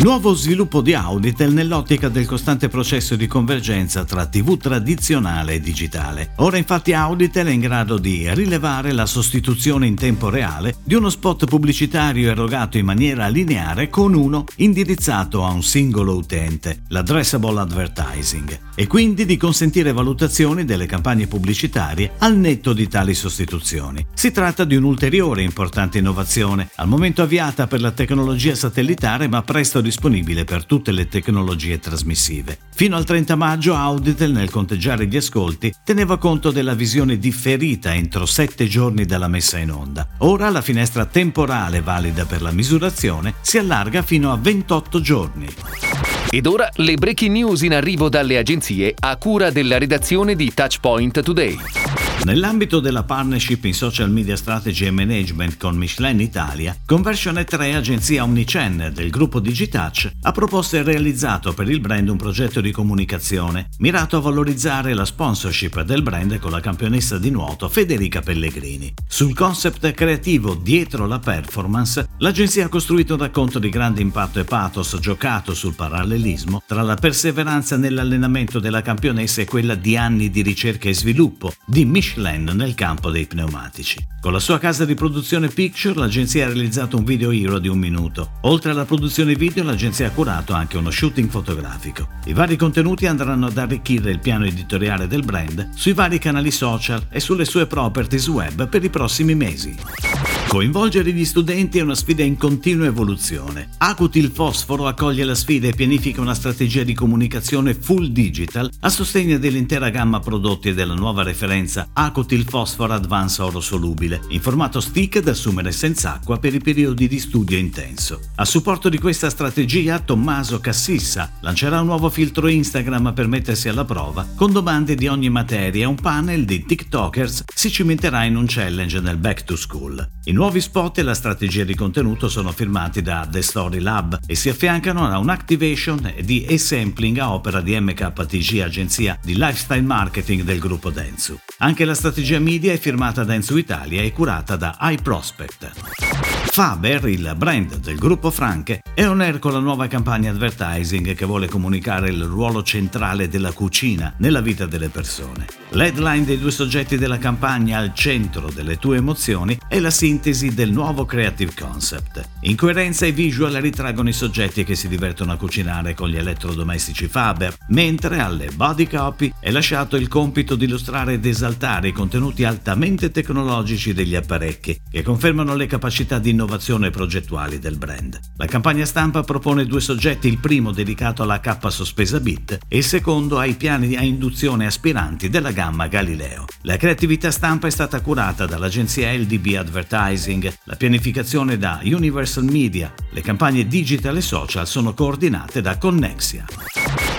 Nuovo sviluppo di Auditel nell'ottica del costante processo di convergenza tra TV tradizionale e digitale. Ora infatti Auditel è in grado di rilevare la sostituzione in tempo reale di uno spot pubblicitario erogato in maniera lineare con uno indirizzato a un singolo utente, l'addressable advertising, e quindi di consentire valutazioni delle campagne pubblicitarie al netto di tali sostituzioni. Si tratta di un'ulteriore importante innovazione, al momento avviata per la tecnologia satellitare ma presto disponibile per tutte le tecnologie trasmissive. Fino al 30 maggio Auditel nel conteggiare gli ascolti teneva conto della visione differita entro 7 giorni dalla messa in onda. Ora la finestra temporale valida per la misurazione si allarga fino a 28 giorni. Ed ora le breaking news in arrivo dalle agenzie a cura della redazione di Touchpoint Today. Nell'ambito della partnership in social media strategy e management con Michelin Italia, Conversion 3, agenzia Omnicen del gruppo Digitouch, ha proposto e realizzato per il brand un progetto di comunicazione mirato a valorizzare la sponsorship del brand con la campionessa di nuoto Federica Pellegrini. Sul concept creativo dietro la performance, l'agenzia ha costruito un racconto di grande impatto e pathos giocato sul parallelismo tra la perseveranza nell'allenamento della campionessa e quella di anni di ricerca e sviluppo di Michelin nel campo dei pneumatici. Con la sua casa di produzione Picture, l'agenzia ha realizzato un video hero di un minuto. Oltre alla produzione video, l'agenzia ha curato anche uno shooting fotografico. I vari contenuti andranno ad arricchire il piano editoriale del brand sui vari canali social e sulle sue properties web per i prossimi mesi. Coinvolgere gli studenti è una sfida in continua evoluzione. Acutil Fosforo accoglie la sfida e pianifica una strategia di comunicazione full digital a sostegno dell'intera gamma prodotti e della nuova referenza Acutil Fosforo Advance Oro Solubile, in formato stick da assumere senza acqua per i periodi di studio intenso. A supporto di questa strategia, Tommaso Cassissa lancerà un nuovo filtro Instagram per mettersi alla prova con domande di ogni materia e un panel di TikTokers si cimenterà in un challenge nel Back to School. In nuovi spot e la strategia di contenuto sono firmati da The Story Lab e si affiancano a un activation di e-sampling a opera di MKTG, agenzia di lifestyle marketing del gruppo Dentsu. Anche la strategia media è firmata da Ensu Italia e curata da iProspect. Faber, il brand del gruppo Franche, è on air con la nuova campagna advertising che vuole comunicare il ruolo centrale della cucina nella vita delle persone. L'headline dei due soggetti della campagna al centro delle tue emozioni è la sintesi del nuovo creative concept. In coerenza i visual ritraggono i soggetti che si divertono a cucinare con gli elettrodomestici Faber, mentre alle body copy è lasciato il compito di illustrare ed esaltare i contenuti altamente tecnologici degli apparecchi, che confermano le capacità di innovazione progettuali del brand. La campagna stampa propone due soggetti, il primo dedicato alla K sospesa bit e il secondo ai piani a induzione aspiranti della gamma Galileo. La creatività stampa è stata curata dall'agenzia LDB Advertising, la pianificazione da Universal Media, le campagne digital e social sono coordinate da Connexia.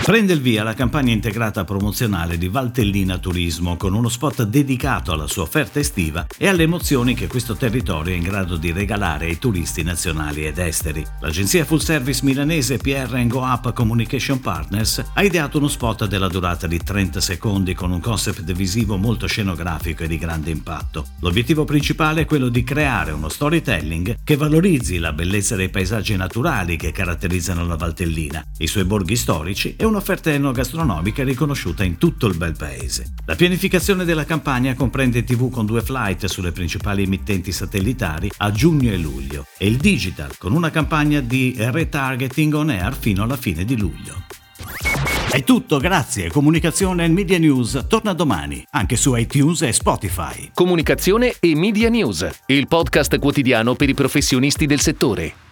Prende il via la campagna integrata promozionale di Valtellina Turismo con uno spot dedicato alla sua offerta estiva e alle emozioni che questo territorio è in grado di regalare ai turisti nazionali ed esteri. L'agenzia full service milanese PR Go Up Communication Partners ha ideato uno spot della durata di 30 secondi con un concept visivo molto scenografico e di grande impatto. L'obiettivo principale è quello di creare uno storytelling che valorizzi la bellezza dei paesaggi naturali che caratterizzano la Valtellina, i suoi borghi storici e un'offerta enogastronomica riconosciuta in tutto il bel paese. La pianificazione della campagna comprende TV con due flight sulle principali emittenti satellitari a giugno e luglio e il digital con una campagna di retargeting on air fino alla fine di luglio. È tutto, grazie. Comunicazione e Media News torna domani, anche su iTunes e Spotify. Comunicazione e Media News, il podcast quotidiano per i professionisti del settore.